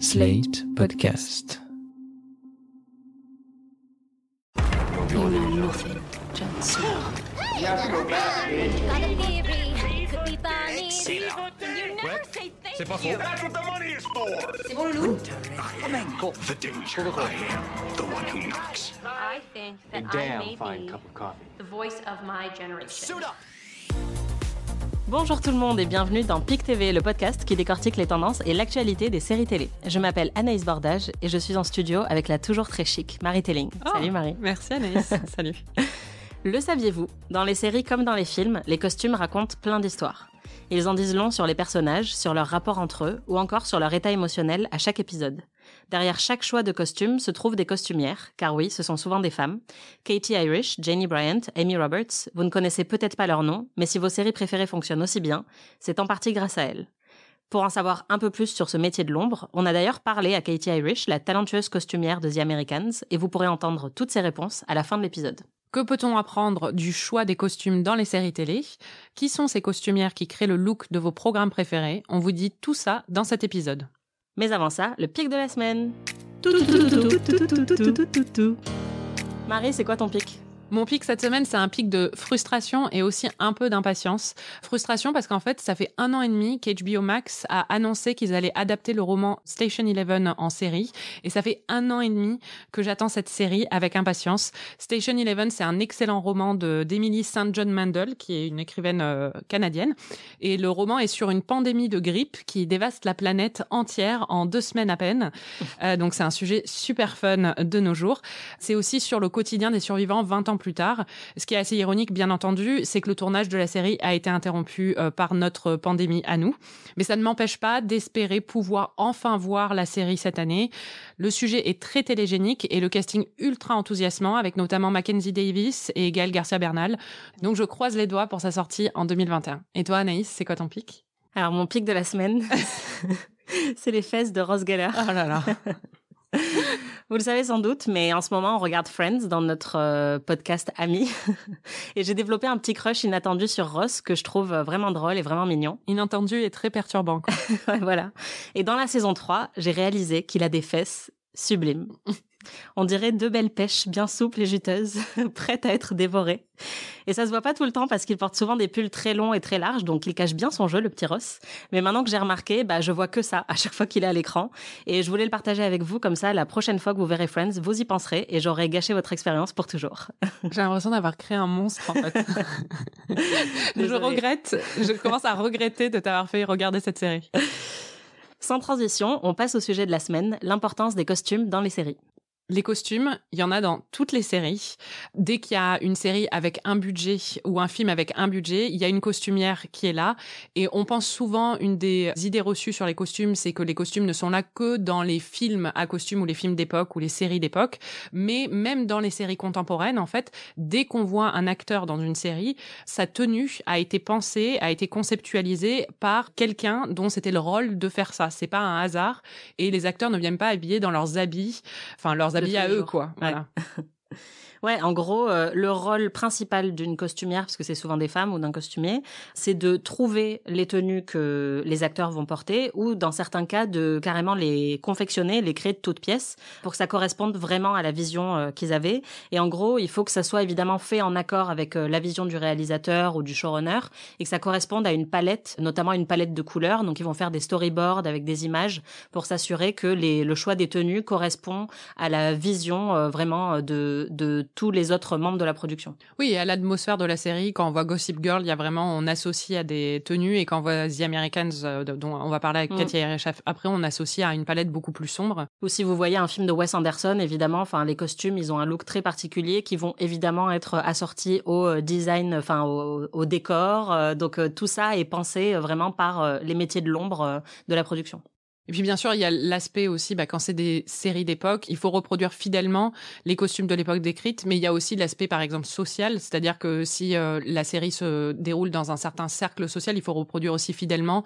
Slate Podcast. You know nothing, Jon Snow. Got a theory. Could be Barney. You never say thank C'est pas faux. you. That's what the money is for. C'est bon, Loulou? The danger. I am the one who knocks. I think that I may be the voice of my generation. Bonjour tout le monde et bienvenue dans PIC TV, le podcast qui décortique les tendances et l'actualité des séries télé. Je m'appelle Anaïs Bordage et je suis en studio avec la toujours très chic Marie Telling. Oh, Salut Marie. Merci Anaïs. Salut. Le saviez-vous Dans les séries comme dans les films, les costumes racontent plein d'histoires. Ils en disent long sur les personnages, sur leur rapport entre eux ou encore sur leur état émotionnel à chaque épisode. Derrière chaque choix de costume se trouvent des costumières, car oui, ce sont souvent des femmes. Katie Irish, Janie Bryant, Amy Roberts, vous ne connaissez peut-être pas leur nom, mais si vos séries préférées fonctionnent aussi bien, c'est en partie grâce à elles. Pour en savoir un peu plus sur ce métier de l'ombre, on a d'ailleurs parlé à Katie Irish, la talentueuse costumière de The Americans, et vous pourrez entendre toutes ses réponses à la fin de l'épisode. Que peut-on apprendre du choix des costumes dans les séries télé? Qui sont ces costumières qui créent le look de vos programmes préférés? On vous dit tout ça dans cet épisode. Mais avant ça, le pic de la semaine. Marie, c'est quoi ton pic Mon pic cette semaine, c'est un pic de frustration et aussi un peu d'impatience. Frustration parce qu'en fait, ça fait un an et demi qu'HBO Max a annoncé qu'ils allaient adapter le roman Station Eleven en série. Et ça fait un an et demi que j'attends cette série avec impatience. Station Eleven, c'est un excellent roman de d'Emily St. John Mandel, qui est une écrivaine euh, canadienne. Et le roman est sur une pandémie de grippe qui dévaste la planète entière en deux semaines à peine. Euh, donc c'est un sujet super fun de nos jours. C'est aussi sur le quotidien des survivants 20 ans plus tard. Ce qui est assez ironique, bien entendu, c'est que le tournage de la série a été interrompu euh, par notre pandémie à nous. Mais ça ne m'empêche pas d'espérer pouvoir enfin voir la série cette année. Le sujet est très télégénique et le casting ultra enthousiasmant avec notamment Mackenzie Davis et Gaël Garcia Bernal. Donc je croise les doigts pour sa sortie en 2021. Et toi Anaïs, c'est quoi ton pic? Alors, mon pic de la semaine, c'est les fesses de Ross Geller. Oh là là. Vous le savez sans doute, mais en ce moment, on regarde Friends dans notre euh, podcast Ami. et j'ai développé un petit crush inattendu sur Ross que je trouve euh, vraiment drôle et vraiment mignon. Inattendu et très perturbant. quoi. Ouais, voilà. Et dans la saison 3, j'ai réalisé qu'il a des fesses sublimes. On dirait deux belles pêches bien souples et juteuses, prêtes à être dévorées. Et ça se voit pas tout le temps parce qu'il porte souvent des pulls très longs et très larges, donc il cache bien son jeu, le petit Ross. Mais maintenant que j'ai remarqué, bah, je vois que ça à chaque fois qu'il est à l'écran. Et je voulais le partager avec vous, comme ça, la prochaine fois que vous verrez Friends, vous y penserez et j'aurai gâché votre expérience pour toujours. J'ai l'impression d'avoir créé un monstre en fait. je regrette, je commence à regretter de t'avoir fait regarder cette série. Sans transition, on passe au sujet de la semaine, l'importance des costumes dans les séries. Les costumes, il y en a dans toutes les séries. Dès qu'il y a une série avec un budget ou un film avec un budget, il y a une costumière qui est là. Et on pense souvent, une des idées reçues sur les costumes, c'est que les costumes ne sont là que dans les films à costumes ou les films d'époque ou les séries d'époque. Mais même dans les séries contemporaines, en fait, dès qu'on voit un acteur dans une série, sa tenue a été pensée, a été conceptualisée par quelqu'un dont c'était le rôle de faire ça. C'est pas un hasard. Et les acteurs ne viennent pas habillés dans leurs habits, enfin leurs habits à eux, quoi. Voilà. Ouais, en gros, euh, le rôle principal d'une costumière, parce que c'est souvent des femmes ou d'un costumier, c'est de trouver les tenues que les acteurs vont porter, ou dans certains cas de carrément les confectionner, les créer de toutes pièces, pour que ça corresponde vraiment à la vision euh, qu'ils avaient. Et en gros, il faut que ça soit évidemment fait en accord avec euh, la vision du réalisateur ou du showrunner, et que ça corresponde à une palette, notamment une palette de couleurs. Donc ils vont faire des storyboards avec des images pour s'assurer que les, le choix des tenues correspond à la vision euh, vraiment de, de tous les autres membres de la production. Oui, et à l'atmosphère de la série, quand on voit Gossip Girl, il y a vraiment, on associe à des tenues, et quand on voit The Americans, euh, dont on va parler avec Mm. Katia Irish après, on associe à une palette beaucoup plus sombre. Ou si vous voyez un film de Wes Anderson, évidemment, enfin les costumes, ils ont un look très particulier qui vont évidemment être assortis au euh, design, enfin au, au décor. Euh, Donc euh, tout ça est pensé euh, vraiment par euh, les métiers de l'ombre euh, de la production. Et puis bien sûr, il y a l'aspect aussi, bah, quand c'est des séries d'époque, il faut reproduire fidèlement les costumes de l'époque décrite, mais il y a aussi l'aspect, par exemple, social, c'est-à-dire que si euh, la série se déroule dans un certain cercle social, il faut reproduire aussi fidèlement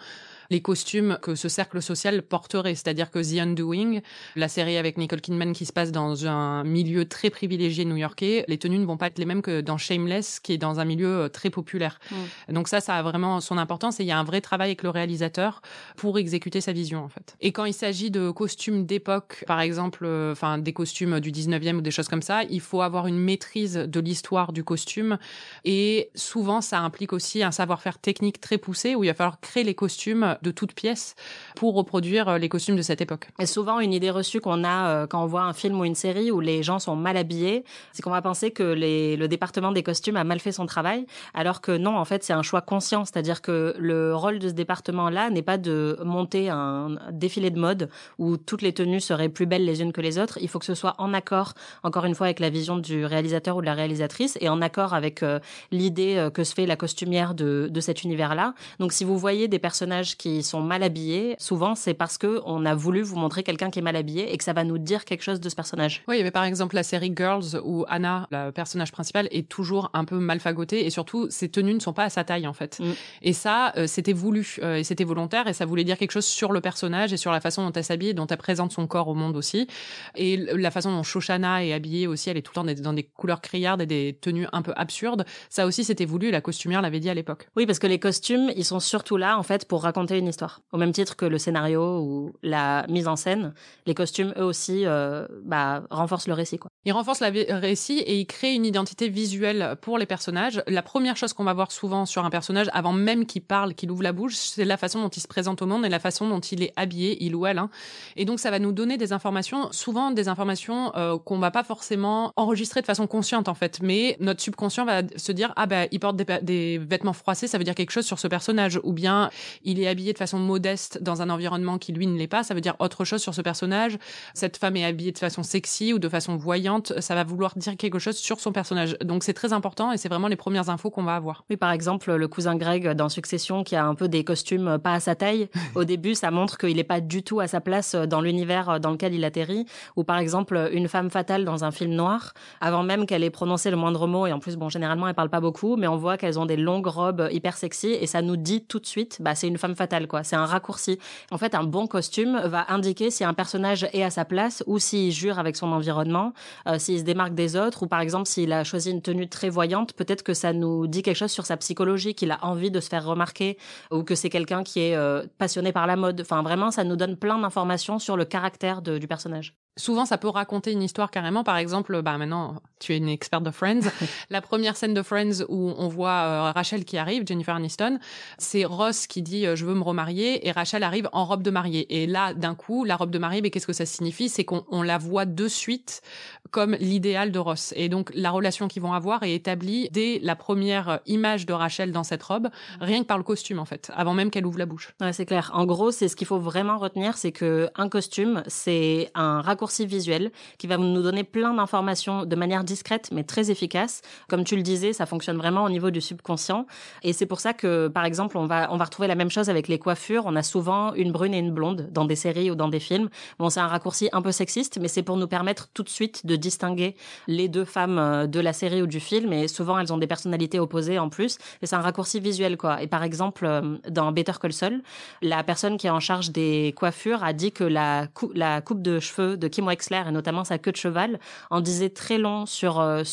les costumes que ce cercle social porterait. C'est-à-dire que The Undoing, la série avec Nicole Kidman qui se passe dans un milieu très privilégié new-yorkais, les tenues ne vont pas être les mêmes que dans Shameless, qui est dans un milieu euh, très populaire. Mm. Donc ça, ça a vraiment son importance et il y a un vrai travail avec le réalisateur pour exécuter sa vision, en fait. Et quand il s'agit de costumes d'époque, par exemple, euh, enfin, des costumes du 19e ou des choses comme ça, il faut avoir une maîtrise de l'histoire du costume et souvent, ça implique aussi un savoir-faire technique très poussé où il va falloir créer les costumes de toutes pièces pour reproduire euh, les costumes de cette époque. Et souvent, une idée reçue qu'on a euh, quand on voit un film ou une série où les gens sont mal habillés, c'est qu'on va penser que le département des costumes a mal fait son travail, alors que non, en fait, c'est un choix conscient. C'est-à-dire que le rôle de ce département-là n'est pas de monter un défilé de mode où toutes les tenues seraient plus belles les unes que les autres. Il faut que ce soit en accord, encore une fois, avec la vision du réalisateur ou de la réalisatrice et en accord avec euh, l'idée que se fait la costumière de, de cet univers-là. Donc, si vous voyez des personnages qui sont mal habillés, souvent c'est parce que on a voulu vous montrer quelqu'un qui est mal habillé et que ça va nous dire quelque chose de ce personnage. Oui, il y avait par exemple la série Girls où Anna, la personnage principale, est toujours un peu mal fagotée et surtout ses tenues ne sont pas à sa taille en fait. Mm. Et ça, euh, c'était voulu euh, et c'était volontaire et ça voulait dire quelque chose sur le personnage et sur la façon dont elle s'habille, dont elle présente son corps au monde aussi. Et la façon dont Shoshana est habillée aussi, elle est tout le temps dans des couleurs criardes et des tenues un peu absurdes. Ça aussi, c'était voulu. La costumière l'avait dit à l'époque. Oui, parce que les costumes, ils sont surtout là en fait pour raconter une histoire. Au même titre que le scénario ou la mise en scène, les costumes eux aussi euh, bah, renforcent le récit. Quoi. Ils renforcent le récit et ils créent une identité visuelle pour les personnages. La première chose qu'on va voir souvent sur un personnage, avant même qu'il parle, qu'il ouvre la bouche, c'est la façon dont il se présente au monde et la façon dont il est habillé, il ou elle. Hein. Et donc ça va nous donner des informations, souvent des informations euh, qu'on va pas forcément enregistrer de façon consciente en fait, mais notre subconscient va se dire ah bah il porte des vêtements froissés, ça veut dire quelque chose sur ce personnage, ou bien il est habillé de façon modeste dans un environnement qui lui ne l'est pas, ça veut dire autre chose sur ce personnage. Cette femme est habillée de façon sexy ou de façon voyante, ça va vouloir dire quelque chose sur son personnage. Donc c'est très important et c'est vraiment les premières infos qu'on va avoir. Oui, par exemple, le cousin Greg dans Succession qui a un peu des costumes pas à sa taille. Au début, ça montre qu'il n'est pas du tout à sa place dans l'univers dans lequel il atterrit. Ou par exemple, une femme fatale dans un film noir, avant même qu'elle ait prononcé le moindre mot, et en plus, bon, généralement, elle parle pas beaucoup, mais on voit qu'elles ont des longues robes hyper sexy et ça nous dit tout de suite, bah, c'est une femme fatale, C'est un raccourci. En fait, un bon costume va indiquer si un personnage est à sa place ou s'il jure avec son environnement, euh, s'il se démarque des autres, ou par exemple s'il a choisi une tenue très voyante, peut-être que ça nous dit quelque chose sur sa psychologie, qu'il a envie de se faire remarquer, ou que c'est quelqu'un qui est euh, passionné par la mode. Enfin, vraiment, ça nous donne plein d'informations sur le caractère du personnage. Souvent, ça peut raconter une histoire carrément. Par exemple, bah maintenant, tu es une experte de Friends. la première scène de Friends où on voit euh, Rachel qui arrive, Jennifer Aniston, c'est Ross qui dit euh, je veux me remarier et Rachel arrive en robe de mariée. Et là, d'un coup, la robe de mariée, mais qu'est-ce que ça signifie? C'est qu'on la voit de suite comme l'idéal de Ross. Et donc, la relation qu'ils vont avoir est établie dès la première image de Rachel dans cette robe, rien que par le costume en fait, avant même qu'elle ouvre la bouche. Ouais, c'est clair. En gros, c'est ce qu'il faut vraiment retenir, c'est que un costume, c'est un raccourci visuel qui va nous donner plein d'informations de manière discrète mais très efficace. Comme tu le disais, ça fonctionne vraiment au niveau du subconscient. Et c'est pour ça que, par exemple, on va, on va retrouver la même chose avec les coiffures. On a souvent une brune et une blonde dans des séries ou dans des films. Bon, c'est un raccourci un peu sexiste, mais c'est pour nous permettre tout de suite de distinguer les deux femmes euh, de la série ou du film. Et souvent, elles ont des personnalités opposées en plus. Et c'est un raccourci visuel, quoi. Et par exemple, euh, dans Better Call Saul, la personne qui est en charge des coiffures a dit que la, la coupe de cheveux de Kim Wexler et notamment sa queue de cheval en disait très long sur euh,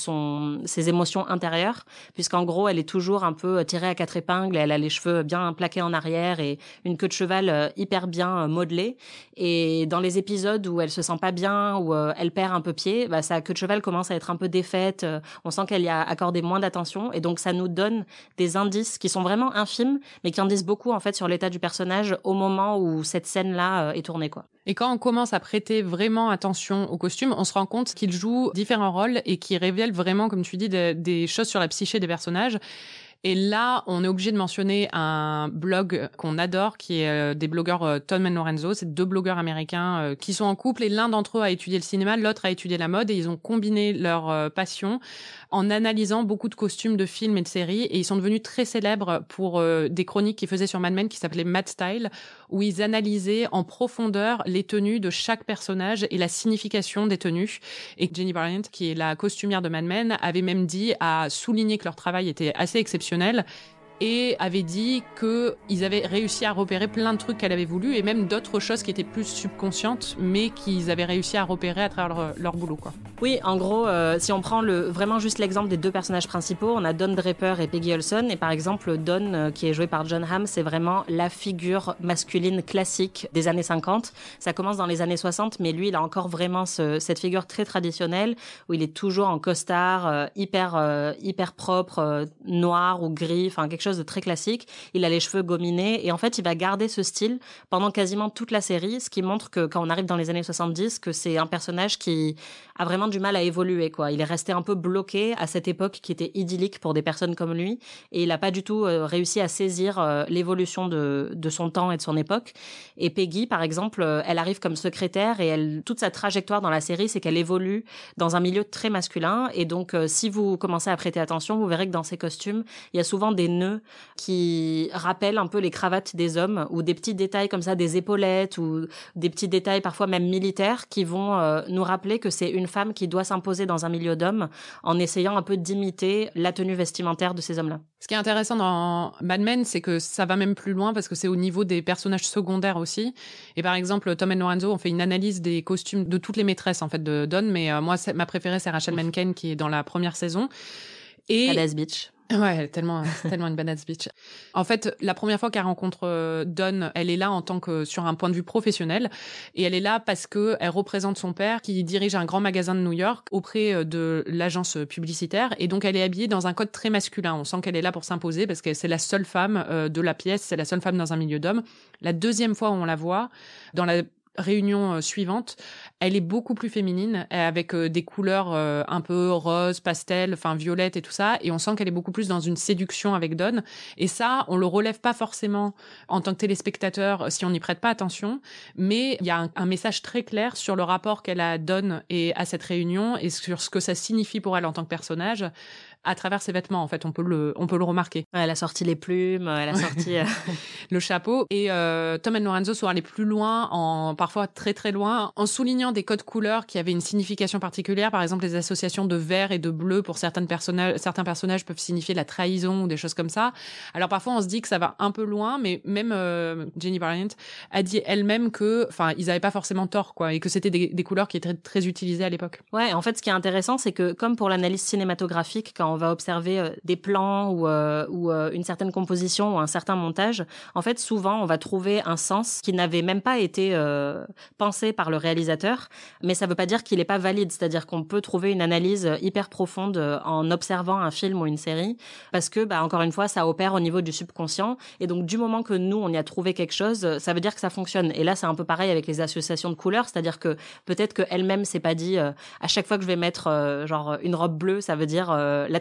ses émotions intérieures puisqu'en gros elle est toujours un peu tirée à quatre épingles elle a les cheveux bien plaqués en arrière et une queue de cheval euh, hyper bien euh, modelée et dans les épisodes où elle se sent pas bien où elle perd un peu pied bah, sa queue de cheval commence à être un peu défaite on sent qu'elle y a accordé moins d'attention et donc ça nous donne des indices qui sont vraiment infimes mais qui en disent beaucoup en fait sur l'état du personnage au moment où cette scène là est tournée. Et quand on commence à prêter vraiment attention au costume, on se rend compte qu'il joue différents rôles et qu'il révèle vraiment, comme tu dis, des choses sur la psyché des personnages. Et là, on est obligé de mentionner un blog qu'on adore, qui est euh, des blogueurs euh, Tom et Lorenzo. C'est deux blogueurs américains euh, qui sont en couple et l'un d'entre eux a étudié le cinéma, l'autre a étudié la mode et ils ont combiné leur passion en analysant beaucoup de costumes de films et de séries. Et ils sont devenus très célèbres pour des chroniques qu'ils faisaient sur Mad Men qui s'appelaient Mad Style, où ils analysaient en profondeur les tenues de chaque personnage et la signification des tenues. Et Jenny Bryant, qui est la costumière de Mad Men, avait même dit à souligner que leur travail était assez exceptionnel exceptionnel et avait dit qu'ils avaient réussi à repérer plein de trucs qu'elle avait voulu et même d'autres choses qui étaient plus subconscientes, mais qu'ils avaient réussi à repérer à travers leur, boulot. Quoi. Oui, en gros, euh, si on prend le, vraiment juste l'exemple des deux personnages principaux, on a Don Draper et Peggy Olson, et par exemple, Don, euh, qui est joué par John Hamm, c'est vraiment la figure masculine classique des années 50. Ça commence dans les années 60, mais lui, il a encore vraiment ce, cette figure très traditionnelle où il est toujours en costard, euh, hyper, hyper propre, noir ou gris, enfin quelque chose de très classique. Il a les cheveux gominés et en fait, il va garder ce style pendant quasiment toute la série, ce qui montre que quand on arrive dans les années 70, que c'est un personnage qui a vraiment du mal à évoluer, quoi. Il est resté un peu bloqué à cette époque qui était idyllique pour des personnes comme lui et il n'a pas du tout euh, réussi à saisir euh, l'évolution de, de son temps et de son époque. Et Peggy, par exemple, euh, elle arrive comme secrétaire et elle, toute sa trajectoire dans la série, c'est qu'elle évolue dans un milieu très masculin et donc si vous commencez à prêter attention, vous verrez que dans ses costumes, il y a souvent des nœuds qui rappellent un peu les cravates des hommes ou des petits détails comme ça, des épaulettes ou des petits détails parfois même militaires qui vont nous rappeler que c'est une femme qui doit s'imposer dans un milieu d'hommes en essayant un peu d'imiter la tenue vestimentaire de ces hommes-là. Ce qui est intéressant dans Mad Men, c'est que ça va même plus loin parce que c'est au niveau des personnages secondaires aussi. Et par exemple, Tom et Lorenzo ont fait une analyse des costumes de toutes les maîtresses en fait de Don, mais euh, moi ma préférée c'est Rachel Menken qui est dans la première saison. Et Alice Beach. Ouais, tellement, tellement une badass bitch. En fait, la première fois qu'elle rencontre euh, Don, elle est là en tant que sur un point de vue professionnel, et elle est là parce que elle représente son père qui dirige un grand magasin de New York auprès euh, de l'agence publicitaire, et donc elle est habillée dans un code très masculin. On sent qu'elle est là pour s'imposer parce que c'est la seule femme euh, de la pièce, c'est la seule femme dans un milieu d'hommes. La deuxième fois où on la voit, dans la réunion euh, suivante, elle est beaucoup plus féminine, avec euh, des couleurs euh, un peu rose, pastel, enfin violette et tout ça, et on sent qu'elle est beaucoup plus dans une séduction avec Don. Et ça, on le relève pas forcément en tant que téléspectateur si on n'y prête pas attention, mais il y a un, message très clair sur le rapport qu'elle a à Don et à cette réunion et sur ce que ça signifie pour elle en tant que personnage à travers ses vêtements. En fait, on peut le, on peut le remarquer. elle a sorti les plumes, elle a sorti euh, le chapeau. Et euh, Tom et Lorenzo sont allés plus loin, en parfois très très loin, en soulignant des codes couleurs qui avaient une signification particulière. Par exemple, les associations de vert et de bleu pour certaines personnages, certains personnages peuvent signifier la trahison ou des choses comme ça. Alors parfois, on se dit que ça va un peu loin, mais même euh, Jenny Bryant a dit elle-même que, enfin, ils n'avaient pas forcément tort, quoi, et que c'était des, des, couleurs qui étaient très, très utilisées à l'époque. Ouais, en fait, ce qui est intéressant, c'est que comme pour l'analyse cinématographique, quand on va observer euh, des plans ou, euh, euh, une certaine composition ou un certain montage, en fait, souvent, on va trouver un sens qui n'avait même pas été pensé par le réalisateur, mais ça ne veut pas dire qu'il n'est pas valide. C'est-à-dire qu'on peut trouver une analyse hyper profonde en observant un film ou une série, parce que, bah, encore une fois, ça opère au niveau du subconscient. Et donc, du moment que nous, on y a trouvé quelque chose, ça veut dire que ça fonctionne. Et là, c'est un peu pareil avec les associations de couleurs, c'est-à-dire que peut-être qu'elle-même s'est pas dit, à chaque fois que je vais mettre genre une robe bleue, ça veut dire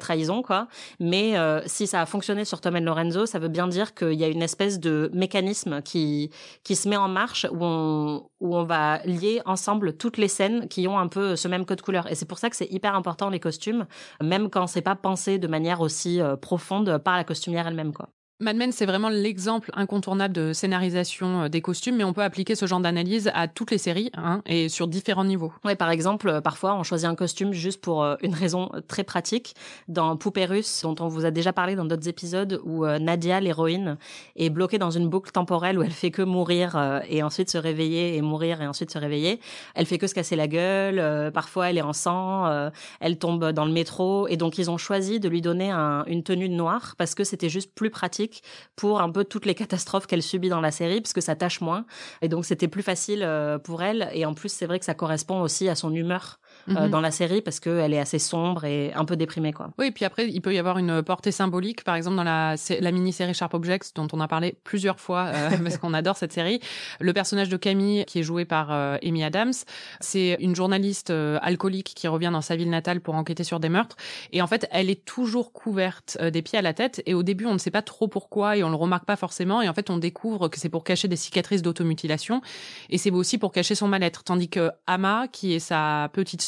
trahison, quoi. Mais euh, si ça a fonctionné sur Tom et Lorenzo, ça veut bien dire qu'il y a une espèce de mécanisme qui qui se met en marche où on où on va lier ensemble toutes les scènes qui ont un peu ce même code couleur. Et c'est pour ça que c'est hyper important les costumes, même quand c'est pas pensé de manière aussi euh, profonde par la costumière elle-même, quoi. Mad Men, c'est vraiment l'exemple incontournable de scénarisation euh, des costumes, mais on peut appliquer ce genre d'analyse à toutes les séries hein, et sur différents niveaux. Ouais, par exemple, euh, parfois on choisit un costume juste pour euh, une raison très pratique. Dans Poupée russe, dont on vous a déjà parlé dans d'autres épisodes, où Nadia, l'héroïne, est bloquée dans une boucle temporelle où elle fait que mourir et ensuite se réveiller et mourir et ensuite se réveiller. Elle fait que se casser la gueule. parfois, elle est en sang. elle tombe dans le métro et donc ils ont choisi de lui donner une tenue noire parce que c'était juste plus pratique pour un peu toutes les catastrophes qu'elle subit dans la série, parce que ça tâche moins. Et donc, c'était plus facile euh, pour elle. Et en plus, c'est vrai que ça correspond aussi à son humeur euh, mhm. dans la série parce qu'elle est assez sombre et un peu déprimée. Quoi. Oui, et puis après, il peut y avoir une portée symbolique. Par exemple, dans la, la mini-série Sharp Objects, dont on a parlé plusieurs fois euh, parce qu'on adore cette série, le personnage de Camille, qui est joué par euh, Amy Adams, c'est une journaliste alcoolique qui revient dans sa ville natale pour enquêter sur des meurtres. Et en fait, elle est toujours couverte des pieds à la tête. Et au début, on ne sait pas trop pourquoi et on le remarque pas forcément. Et en fait, on découvre que c'est pour cacher des cicatrices d'automutilation. Et c'est aussi pour cacher son mal-être. Tandis que Ama, qui est sa petite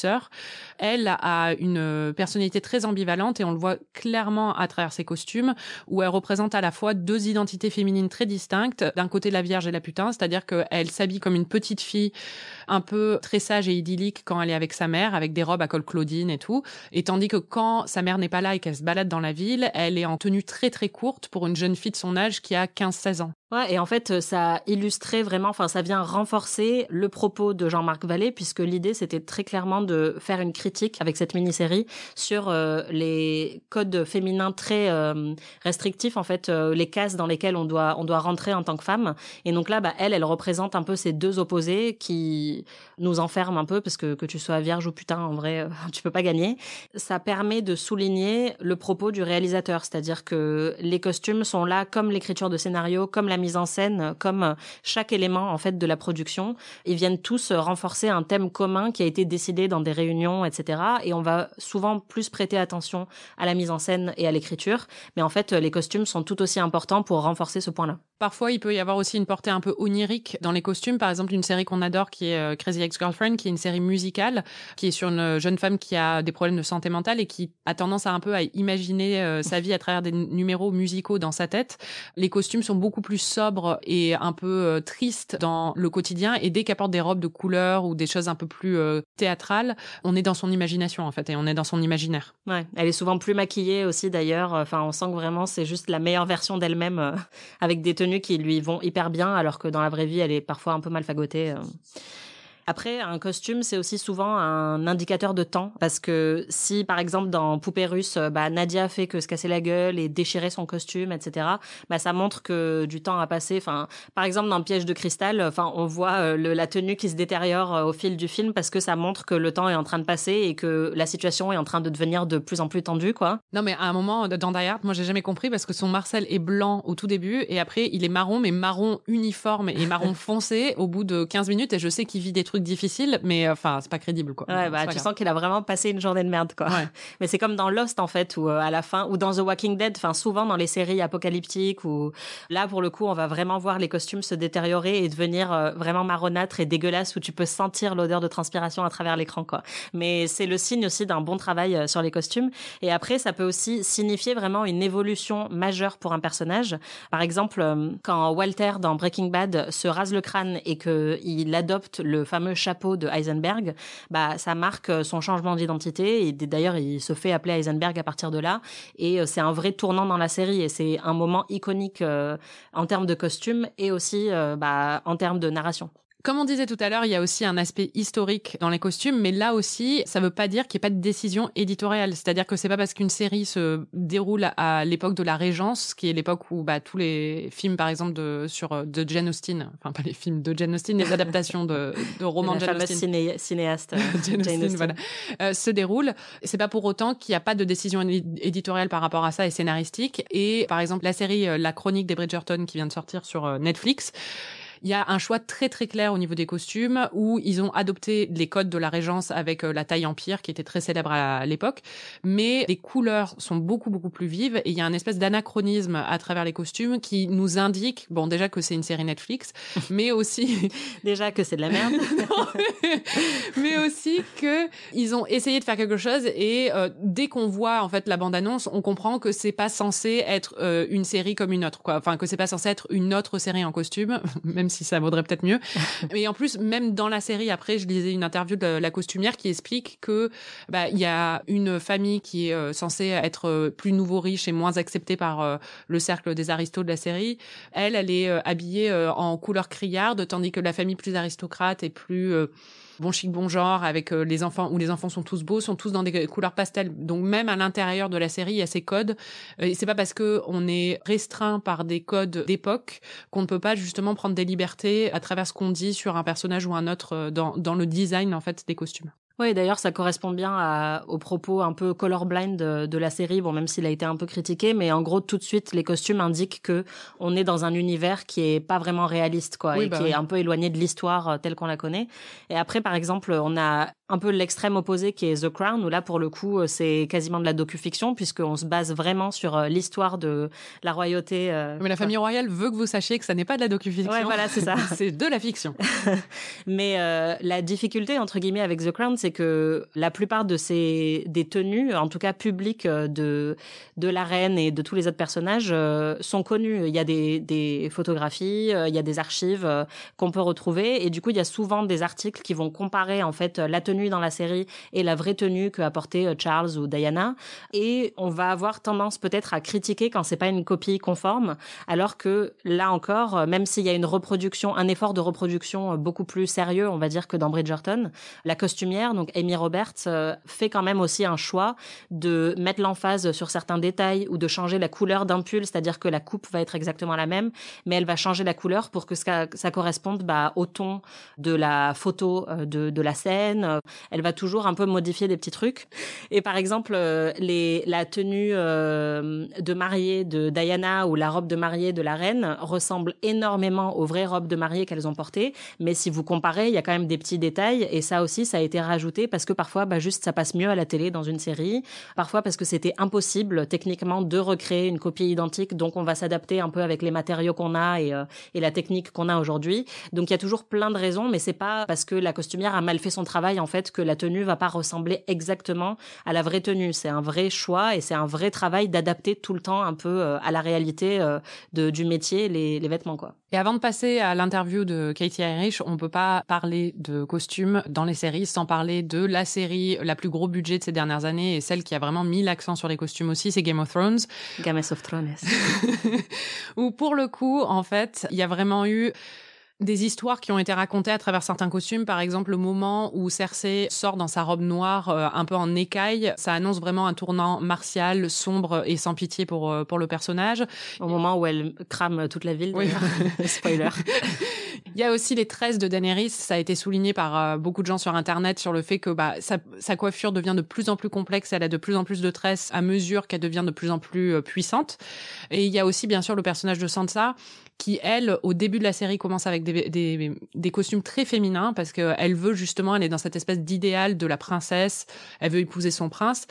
elle a une personnalité très ambivalente et on le voit clairement à travers ses costumes où elle représente à la fois deux identités féminines très distinctes. D'un côté, la Vierge et la putain, c'est-à-dire qu'elle s'habille comme une petite fille un peu très sage et idyllique quand elle est avec sa mère, avec des robes à col Claudine et tout. Et tandis que quand sa mère n'est pas là et qu'elle se balade dans la ville, elle est en tenue très très courte pour une jeune fille de son âge qui a 15-16 ans. Ouais, et en fait, euh, ça illustrait vraiment, enfin, ça vient renforcer le propos de Jean-Marc Vallée, puisque l'idée, c'était très clairement de faire une critique avec cette mini-série sur euh, les codes féminins très euh, restrictifs, en fait, les cases dans lesquelles on doit, on doit rentrer en tant que femme. Et donc là, bah, elle, elle représente un peu ces deux opposés qui nous enferment un peu, parce que que tu sois vierge ou putain, en vrai, tu peux pas gagner. Ça permet de souligner le propos du réalisateur, c'est-à-dire que les costumes sont là comme l'écriture de scénario, comme la mise en scène, comme chaque élément en fait de la production. Ils viennent tous renforcer un thème commun qui a été décidé dans des réunions, etc. Et on va souvent plus prêter attention à la mise en scène et à l'écriture. Mais en fait, les costumes sont tout aussi importants pour renforcer ce point-là. Parfois, il peut y avoir aussi une portée un peu onirique dans les costumes. Par exemple, une série qu'on adore qui est euh, Crazy Ex-Girlfriend, qui est une série musicale, qui est sur une jeune femme qui a des problèmes de santé mentale et qui a tendance à un peu à imaginer euh, sa vie à travers des numéros musicaux dans sa tête. Les costumes sont beaucoup plus sobre et un peu euh, triste dans le quotidien. Et dès qu'elle porte des robes de couleur ou des choses un peu plus euh, théâtrales, on est dans son imagination en fait et on est dans son imaginaire. Ouais, elle est souvent plus maquillée aussi d'ailleurs. Enfin, on sent que vraiment c'est juste la meilleure version d'elle-même euh, avec des tenues qui lui vont hyper bien, alors que dans la vraie vie, elle est parfois un peu mal fagotée. Après, un costume, c'est aussi souvent un indicateur de temps. Parce que si, par exemple, dans Poupée russe, euh, bah, Nadia fait que se casser la gueule et déchirer son costume, etc., bah, ça montre que du temps a passé. Enfin, par exemple, dans Piège de cristal, enfin, on voit euh, la tenue qui se détériore euh, au fil du film parce que ça montre que le temps est en train de passer et que la situation est en train de devenir de plus en plus tendue, quoi. Non, mais à un moment, dans Die Hard, moi, j'ai jamais compris parce que son Marcel est blanc au tout début et après, il est marron, mais marron uniforme et marron foncé au bout de 15 minutes et je sais qu'il vit des trucs difficiles, mais euh, enfin, c'est pas crédible, quoi. Ouais, bah, tu sens qu'il a vraiment passé une journée de merde, quoi. Mais c'est comme dans Lost, en fait, ou à la fin, ou dans The Walking Dead, enfin, souvent dans les séries apocalyptiques, où là, pour le coup, on va vraiment voir les costumes se détériorer et devenir euh, vraiment marronâtres et dégueulasses, où tu peux sentir l'odeur de transpiration à travers l'écran, quoi. Mais c'est le signe aussi d'un bon travail euh, sur les costumes. Et après, ça peut aussi signifier vraiment une évolution majeure pour un personnage. Par exemple, quand Walter, dans Breaking Bad, se rase le crâne et qu'il adopte le fameux chapeau de Heisenberg, bah ça marque euh, son changement d'identité et d'ailleurs il se fait appeler Heisenberg à partir de là et euh, c'est un vrai tournant dans la série et c'est un moment iconique euh, en termes de costume et aussi bah, en termes de narration. Comme on disait tout à l'heure, il y a aussi un aspect historique dans les costumes, mais là aussi, ça veut pas dire qu'il n'y ait pas de décision éditoriale. C'est-à-dire que c'est pas parce qu'une série se déroule à l'époque de la Régence, qui est l'époque où bah, tous les films, par exemple, de, sur, euh, de Jane Austen, enfin pas les films de Jane Austen, les adaptations de, de romans de Jane Austen. Ciné cinéaste. Jane, Jane Austen, voilà, euh, se déroulent. C'est pas pour autant qu'il n'y a pas de décision éditoriale par rapport à ça et scénaristique. Et par exemple, la série euh, La Chronique des Bridgerton qui vient de sortir sur Netflix, il y a un choix très très clair au niveau des costumes où ils ont adopté les codes de la Régence avec euh, la taille empire qui était très célèbre à l'époque, mais les couleurs sont beaucoup beaucoup plus vives et il y a un espèce d'anachronisme à travers les costumes qui nous indique bon déjà que c'est une série Netflix, mais aussi déjà que c'est de la merde, mais aussi que ils ont essayé de faire quelque chose et euh, dès qu'on voit en fait la bande annonce, on comprend que c'est pas censé être euh, une série comme une autre quoi, enfin que c'est pas censé être une autre série en costume, même si ça vaudrait peut-être mieux. Mais en plus, même dans la série, après, je lisais une interview de la costumière qui explique que bah il y a une famille qui est euh, censée être euh, plus nouveau riche et moins acceptée par euh, le cercle des aristos de la série. Elle, elle est habillée en couleur criarde, tandis que la famille plus aristocrate et plus bon chic, bon genre, avec euh, les enfants, où les enfants sont tous beaux, sont tous dans des couleurs pastel. Donc même à l'intérieur de la série, il y a ces codes. Euh, et c'est pas parce que on est restreint par des codes d'époque qu'on ne peut pas justement prendre des libertés à travers ce qu'on dit sur un personnage ou un autre euh, dans, dans le design en fait des costumes. Oui, d'ailleurs, ça correspond bien à, aux propos un peu colorblind de, de la série, bon, même s'il a été un peu critiqué, mais en gros, tout de suite, les costumes indiquent que on est dans un univers qui est pas vraiment réaliste, quoi, et bah qui est un peu éloigné de l'histoire euh, telle qu'on la connaît. Et après, par exemple, on a un peu l'extrême opposé qui est The Crown, où là, pour le coup, euh, c'est quasiment de la docu-fiction, puisqu'on se base vraiment sur euh, l'histoire de la royauté. Mais la famille royale veut que vous sachiez que ça n'est pas de la docu-fiction. Ouais, voilà, c'est ça. c'est de la fiction. mais la difficulté, entre guillemets, avec The Crown, c'est que la plupart de ces des tenues, en tout cas publiques de de la reine et de tous les autres personnages, sont connues. Il y a des, des photographies, il y a des archives qu'on peut retrouver, et du coup, il y a souvent des articles qui vont comparer en fait la tenue dans la série et la vraie tenue que apportait Charles ou Diana, et on va avoir tendance peut-être à critiquer quand c'est pas une copie conforme, alors que là encore, même s'il y a une reproduction, un effort de reproduction beaucoup plus sérieux, on va dire que dans Bridgerton, la costumière, donc Amy Roberts, euh, fait quand même aussi un choix de mettre l'emphase sur certains détails ou de changer la couleur d'un pull, c'est-à-dire que la coupe va être exactement la même, mais elle va changer la couleur pour que ça, corresponde bah, au ton de la photo euh, de, la scène. Elle va toujours un peu modifier des petits trucs. Et par exemple, euh, la tenue de mariée de Diana ou la robe de mariée de la reine ressemble énormément aux vraies robes de mariée qu'elles ont portées, mais si vous comparez, il y a quand même des petits détails et ça aussi, ça a été rajouté parce que parfois, bah, juste ça passe mieux à la télé dans une série, parfois parce que c'était impossible techniquement de recréer une copie identique, donc on va s'adapter un peu avec les matériaux qu'on a et, euh, et la technique qu'on a aujourd'hui. Donc il y a toujours plein de raisons, mais c'est pas parce que la costumière a mal fait son travail en fait que la tenue va pas ressembler exactement à la vraie tenue. C'est un vrai choix et c'est un vrai travail d'adapter tout le temps un peu euh, à la réalité euh, du métier les, vêtements quoi. Et avant de passer à l'interview de Katie Irish, on peut pas parler de costumes dans les séries sans parler de la série la plus gros budget de ces dernières années et celle qui a vraiment mis l'accent sur les costumes aussi, c'est Game of Thrones. Game of Thrones. Où pour le coup, en fait, il y a vraiment eu des histoires qui ont été racontées à travers certains costumes. Par exemple, le moment où Cersei sort dans sa robe noire, euh, un peu en écaille, ça annonce vraiment un tournant martial, sombre et sans pitié pour euh, pour le personnage. Au moment où elle crame toute la ville. Oui. Spoiler. Il y a aussi les tresses de Daenerys. Ça a été souligné par euh, beaucoup de gens sur Internet sur le fait que bah, sa, coiffure devient de plus en plus complexe. Elle a de plus en plus de tresses à mesure qu'elle devient de plus en plus puissante. Et il y a aussi, bien sûr, le personnage de Sansa qui, elle, au début de la série, commence avec des, costumes très féminins parce qu'elle veut justement, elle est dans cette espèce d'idéal de la princesse, elle veut épouser son prince.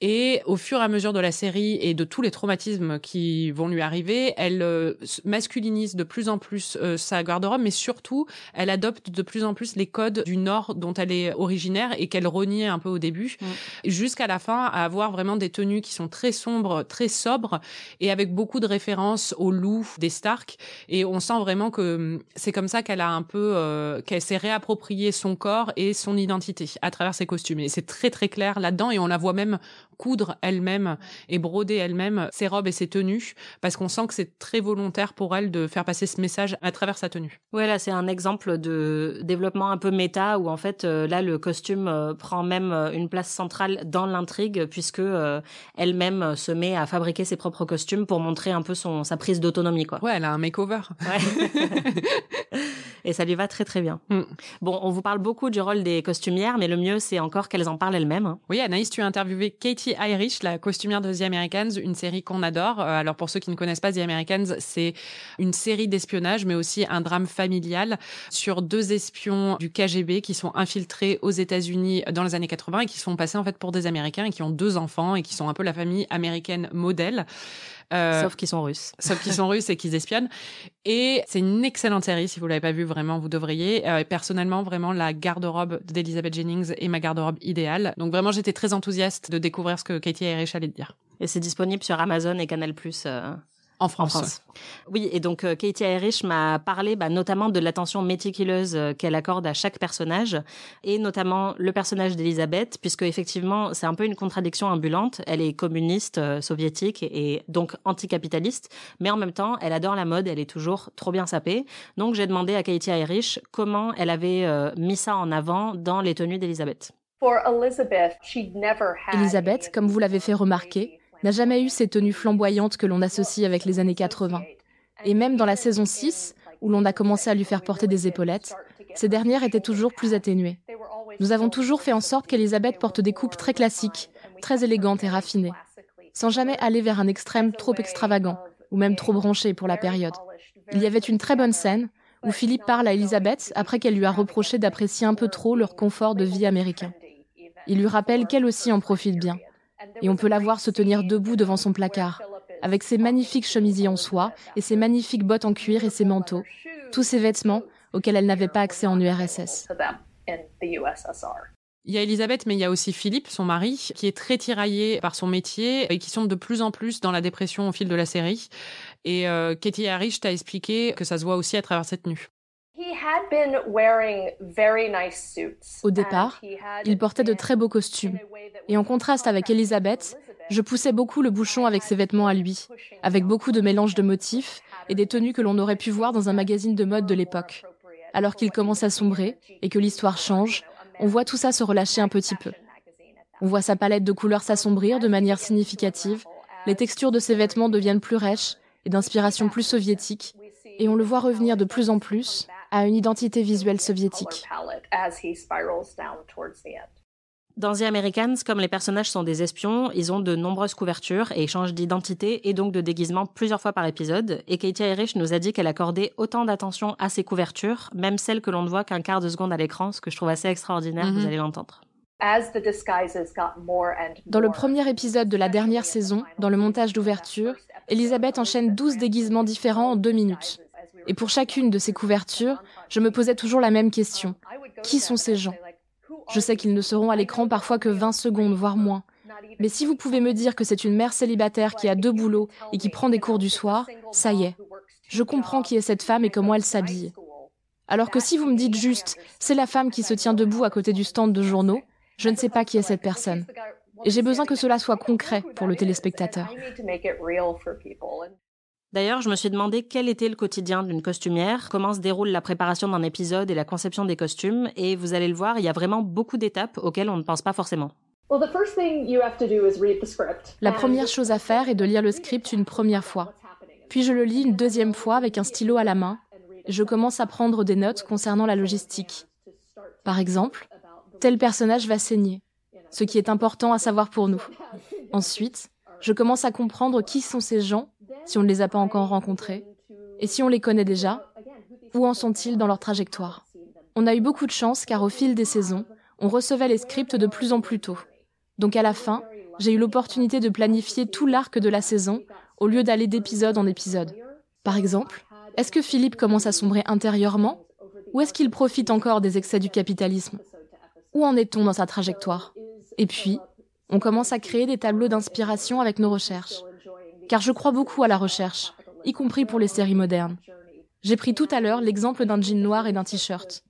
Et au fur et à mesure de la série et de tous les traumatismes qui vont lui arriver, elle euh, masculinise de plus en plus euh, sa garde-robe, mais surtout, elle adopte de plus en plus les codes du Nord dont elle est originaire et qu'elle reniait un peu au début, mm. jusqu'à la fin à avoir vraiment des tenues qui sont très sombres, très sobres et avec beaucoup de références au loup des Stark. Et on sent vraiment que hum, c'est comme ça qu'elle a un peu, euh, qu'elle s'est réapproprié son corps et son identité à travers ses costumes. Et c'est très très clair là-dedans et on la voit même coudre elle-même et broder elle-même ses robes et ses tenues parce qu'on sent que c'est très volontaire pour elle de faire passer ce message à travers sa tenue. Ouais, là c'est un exemple de développement un peu méta où en fait euh, là le costume euh, prend même euh, une place centrale dans l'intrigue puisque elle-même se met à fabriquer ses propres costumes pour montrer un peu son sa prise d'autonomie quoi. Ouais, elle a un makeover. Ouais. et ça lui va très très bien. Mm. Bon, on vous parle beaucoup du rôle des costumières, mais le mieux c'est encore qu'elles en parlent elles-mêmes. Hein. Oui, Anaïs, tu as interviewé Katie Irish, la costumière de The Americans, une série qu'on adore. Alors pour ceux qui ne connaissent pas The Americans, c'est une série d'espionnage, mais aussi un drame familial sur deux espions du KGB qui sont infiltrés aux États-Unis dans les années 80 et qui sont passés en fait pour des Américains et qui ont deux enfants et qui sont un peu la famille américaine modèle. Euh, sauf qu'ils sont russes. Sauf qu'ils sont russes et qu'ils espionnent. Et c'est une excellente série. Si vous l'avez pas vue, vraiment, vous devriez. Euh, personnellement, vraiment, la garde-robe d'Elizabeth Jennings est ma garde-robe idéale. Donc vraiment, j'étais très enthousiaste de découvrir ce que Katie Irish allait dire. Et c'est disponible sur Amazon et Canal+. Euh, en France. Oui, et donc euh, Katie Irish m'a parlé bah, notamment de l'attention méticuleuse euh, qu'elle accorde à chaque personnage, et notamment le personnage d'Elisabeth, puisque effectivement c'est un peu une contradiction ambulante. Elle est communiste euh, soviétique et, donc anticapitaliste, mais en même temps elle adore la mode, elle est toujours trop bien sapée. Donc j'ai demandé à Katie Irish comment elle avait mis ça en avant dans les tenues d'Elisabeth. Elisabeth, comme vous l'avez fait remarquer, n'a jamais eu ces tenues flamboyantes que l'on associe avec les années 80. Et même dans la saison 6, où l'on a commencé à lui faire porter des épaulettes, ces dernières étaient toujours plus atténuées. Nous avons toujours fait en sorte qu'Elisabeth porte des coupes très classiques, très élégantes et raffinées, sans jamais aller vers un extrême trop extravagant, ou même trop branché pour la période. Il y avait une très bonne scène où Philippe parle à Elisabeth après qu'elle lui a reproché d'apprécier un peu trop leur confort de vie américain. Il lui rappelle qu'elle aussi en profite bien et on peut la voir se tenir debout devant son placard, avec ses magnifiques chemisiers en soie et ses magnifiques bottes en cuir et ses manteaux, tous ces vêtements auxquels elle n'avait pas accès en URSS. Il y a Elisabeth, mais il y a aussi Philippe, son mari, qui est très tiraillé par son métier et qui sombre de plus en plus dans la dépression au fil de la série. Et euh, Katie Harris t'a expliqué que ça se voit aussi à travers cette tenue. Au départ, il portait de très beaux costumes. Et en contraste avec Elisabeth, je poussais beaucoup le bouchon avec ses vêtements à lui, avec beaucoup de mélange de motifs et des tenues que l'on aurait pu voir dans un magazine de mode de l'époque. Alors qu'il commence à sombrer et que l'histoire change, on voit tout ça se relâcher un petit peu. On voit sa palette de couleurs s'assombrir de manière significative, les textures de ses vêtements deviennent plus rêches et d'inspiration plus soviétique, et on le voit revenir de plus en plus à une identité visuelle soviétique. Dans The Americans, comme les personnages sont des espions, ils ont de nombreuses couvertures et changent d'identité et donc de déguisement plusieurs fois par épisode. Et Katie Irish nous a dit qu'elle accordait autant d'attention à ces couvertures, même celles que l'on ne voit qu'un quart de seconde à l'écran, ce que je trouve assez extraordinaire, vous mhm. allez l'entendre. Dans le premier épisode de la dernière saison, dans le montage d'ouverture, Elisabeth enchaîne 12 déguisements différents en deux minutes. Et pour chacune de ces couvertures, je me posais toujours la même question. Qui sont ces gens? Je sais qu'ils ne seront à l'écran parfois que 20 secondes, voire moins. Mais si vous pouvez me dire que c'est une mère célibataire qui a deux boulots et qui prend des cours du soir, ça y est. Je comprends qui est cette femme et comment elle s'habille. Alors que si vous me dites juste, c'est la femme qui se tient debout à côté du stand de journaux, je ne sais pas qui est cette personne. Et j'ai besoin que cela soit concret pour le téléspectateur. D'ailleurs, je me suis demandé quel était le quotidien d'une costumière, comment se déroule la préparation d'un épisode et la conception des costumes, et vous allez le voir, il y a vraiment beaucoup d'étapes auxquelles on ne pense pas forcément. La première chose à faire est de lire le script une première fois. Puis je le lis une deuxième fois avec un stylo à la main. Je commence à prendre des notes concernant la logistique. Par exemple, tel personnage va saigner, ce qui est important à savoir pour nous. Ensuite, je commence à comprendre qui sont ces gens, si on ne les a pas encore rencontrés, et si on les connaît déjà, où en sont-ils dans leur trajectoire? On a eu beaucoup de chance car au fil des saisons, on recevait les scripts de plus en plus tôt. Donc à la fin, j'ai eu l'opportunité de planifier tout l'arc de la saison au lieu d'aller d'épisode en épisode. Par exemple, est-ce que Philippe commence à sombrer intérieurement ou est-ce qu'il profite encore des excès du capitalisme? Où en est-on dans sa trajectoire? Et puis, on commence à créer des tableaux d'inspiration avec nos recherches. Car je crois beaucoup à la recherche, y compris pour les séries modernes. J'ai pris tout à l'heure l'exemple d'un jean noir et d'un t-shirt.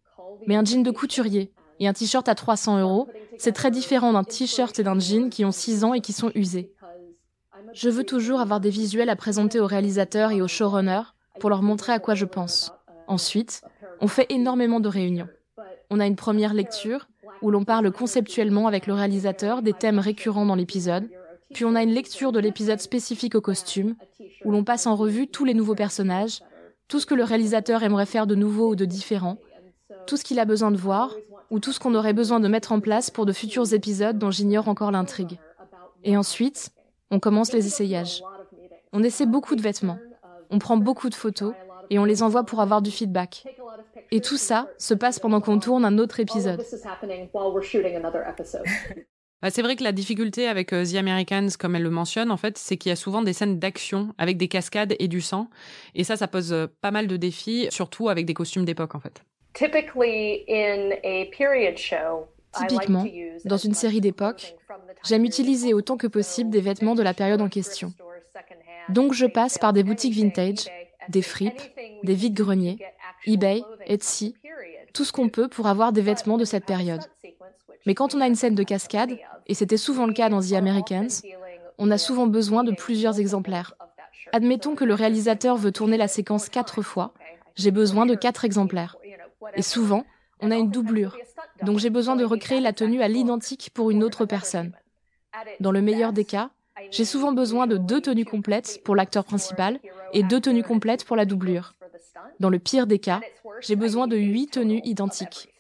Mais un jean de couturier et un t-shirt à 300 euros, c'est très différent d'un t-shirt et d'un jean qui ont 6 ans et qui sont usés. Je veux toujours avoir des visuels à présenter aux réalisateurs et aux showrunners pour leur montrer à quoi je pense. Ensuite, on fait énormément de réunions. On a une première lecture, où l'on parle conceptuellement avec le réalisateur des thèmes récurrents dans l'épisode. Puis on a une lecture de l'épisode spécifique au costume, où l'on passe en revue tous les nouveaux personnages, tout ce que le réalisateur aimerait faire de nouveau ou de différent, tout ce qu'il a besoin de voir, ou tout ce qu'on aurait besoin de mettre en place pour de futurs épisodes dont j'ignore encore l'intrigue. Et ensuite, on commence les essayages. On essaie beaucoup de vêtements, on prend beaucoup de photos, et on les envoie pour avoir du feedback. Et tout ça se passe pendant qu'on tourne un autre épisode. Bah, c'est vrai que la difficulté avec euh, The Americans, comme elle le mentionne, en fait, c'est qu'il y a souvent des scènes d'action avec des cascades et du sang. Et ça, ça pose euh, pas mal de défis, surtout avec des costumes d'époque, en fait. Typiquement, dans une série d'époque, j'aime utiliser autant que possible des vêtements de la période en question. Donc je passe par des boutiques vintage, des fripes, des vides-greniers, eBay, Etsy, tout ce qu'on peut pour avoir des vêtements de cette période. Mais quand on a une scène de cascade, et c'était souvent le cas dans The Americans, on a souvent besoin de plusieurs exemplaires. Admettons que le réalisateur veut tourner la séquence quatre fois, j'ai besoin de quatre exemplaires. Et souvent, on a une doublure, donc j'ai besoin de recréer la tenue à l'identique pour une autre personne. Dans le meilleur des cas, j'ai souvent besoin de deux tenues complètes pour l'acteur principal et deux tenues complètes pour la doublure. Dans le pire des cas, j'ai besoin de huit tenues identiques.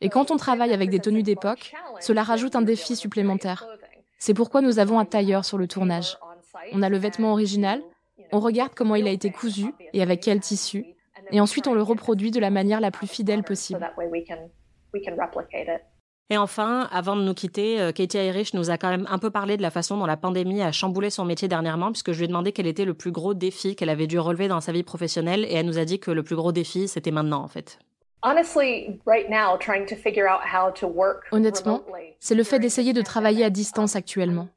Et quand on travaille avec des tenues d'époque, cela rajoute un défi supplémentaire. C'est pourquoi nous avons un tailleur sur le tournage. On a le vêtement original, on regarde comment il a été cousu et avec quel tissu, et ensuite on le reproduit de la manière la plus fidèle possible. Et enfin, avant de nous quitter, euh, Katie Irish nous a quand même un peu parlé de la façon dont la pandémie a chamboulé son métier dernièrement, puisque je lui ai demandé quel était le plus gros défi qu'elle avait dû relever dans sa vie professionnelle, et elle nous a dit que le plus gros défi, c'était maintenant, en fait. Honnêtement, c'est le fait d'essayer de travailler à distance actuellement.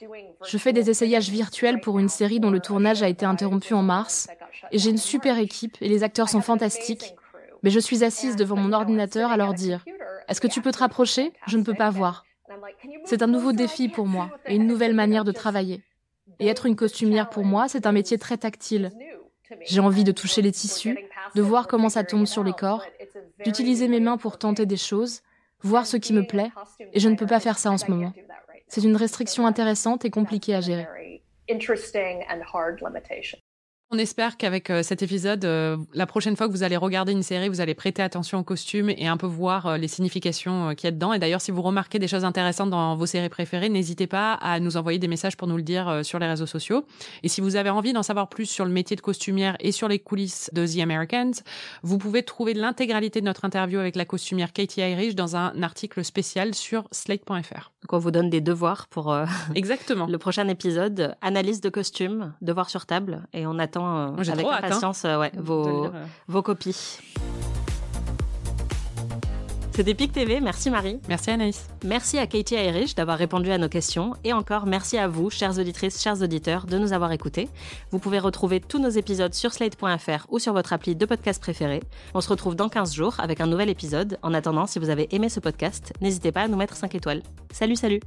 Je fais des essayages virtuels pour une série dont le tournage a été interrompu en mars, et j'ai une super équipe et les acteurs sont fantastiques. Mais je suis assise devant mon ordinateur à leur dire Est-ce que tu peux te rapprocher? Je ne peux pas voir. C'est un nouveau défi pour moi et une nouvelle manière de travailler. Et être une costumière pour moi, c'est un métier très tactile. J'ai envie de toucher les tissus, de voir comment ça tombe sur les corps, d'utiliser mes mains pour tenter des choses, voir ce qui me plaît, et je ne peux pas faire ça en ce moment. C'est une restriction intéressante et compliquée à gérer. On espère qu'avec euh, cet épisode, euh, la prochaine fois que vous allez regarder une série, vous allez prêter attention aux costumes et un peu voir euh, les significations qu'il y a dedans. Et d'ailleurs, si vous remarquez des choses intéressantes dans vos séries préférées, n'hésitez pas à nous envoyer des messages pour nous le dire sur les réseaux sociaux. Et si vous avez envie d'en savoir plus sur le métier de costumière et sur les coulisses de The Americans, vous pouvez trouver l'intégralité de notre interview avec la costumière Katie Irish dans un article spécial sur slate.fr. Donc on vous donne des devoirs pour Exactement. le prochain épisode, analyse de costumes, devoirs sur table, et on attend euh, avec hein. impatience euh, vos, euh. vos copies. C'était PIC TV, merci Marie. Merci Anaïs. Merci à Katie Irish d'avoir répondu à nos questions et encore merci à vous, chères auditrices, chers auditeurs, de nous avoir écoutés. Vous pouvez retrouver tous nos épisodes sur slate.fr ou sur votre appli de podcast préféré. On se retrouve dans 15 jours avec un nouvel épisode. En attendant, si vous avez aimé ce podcast, n'hésitez pas à nous mettre 5 étoiles. Salut, salut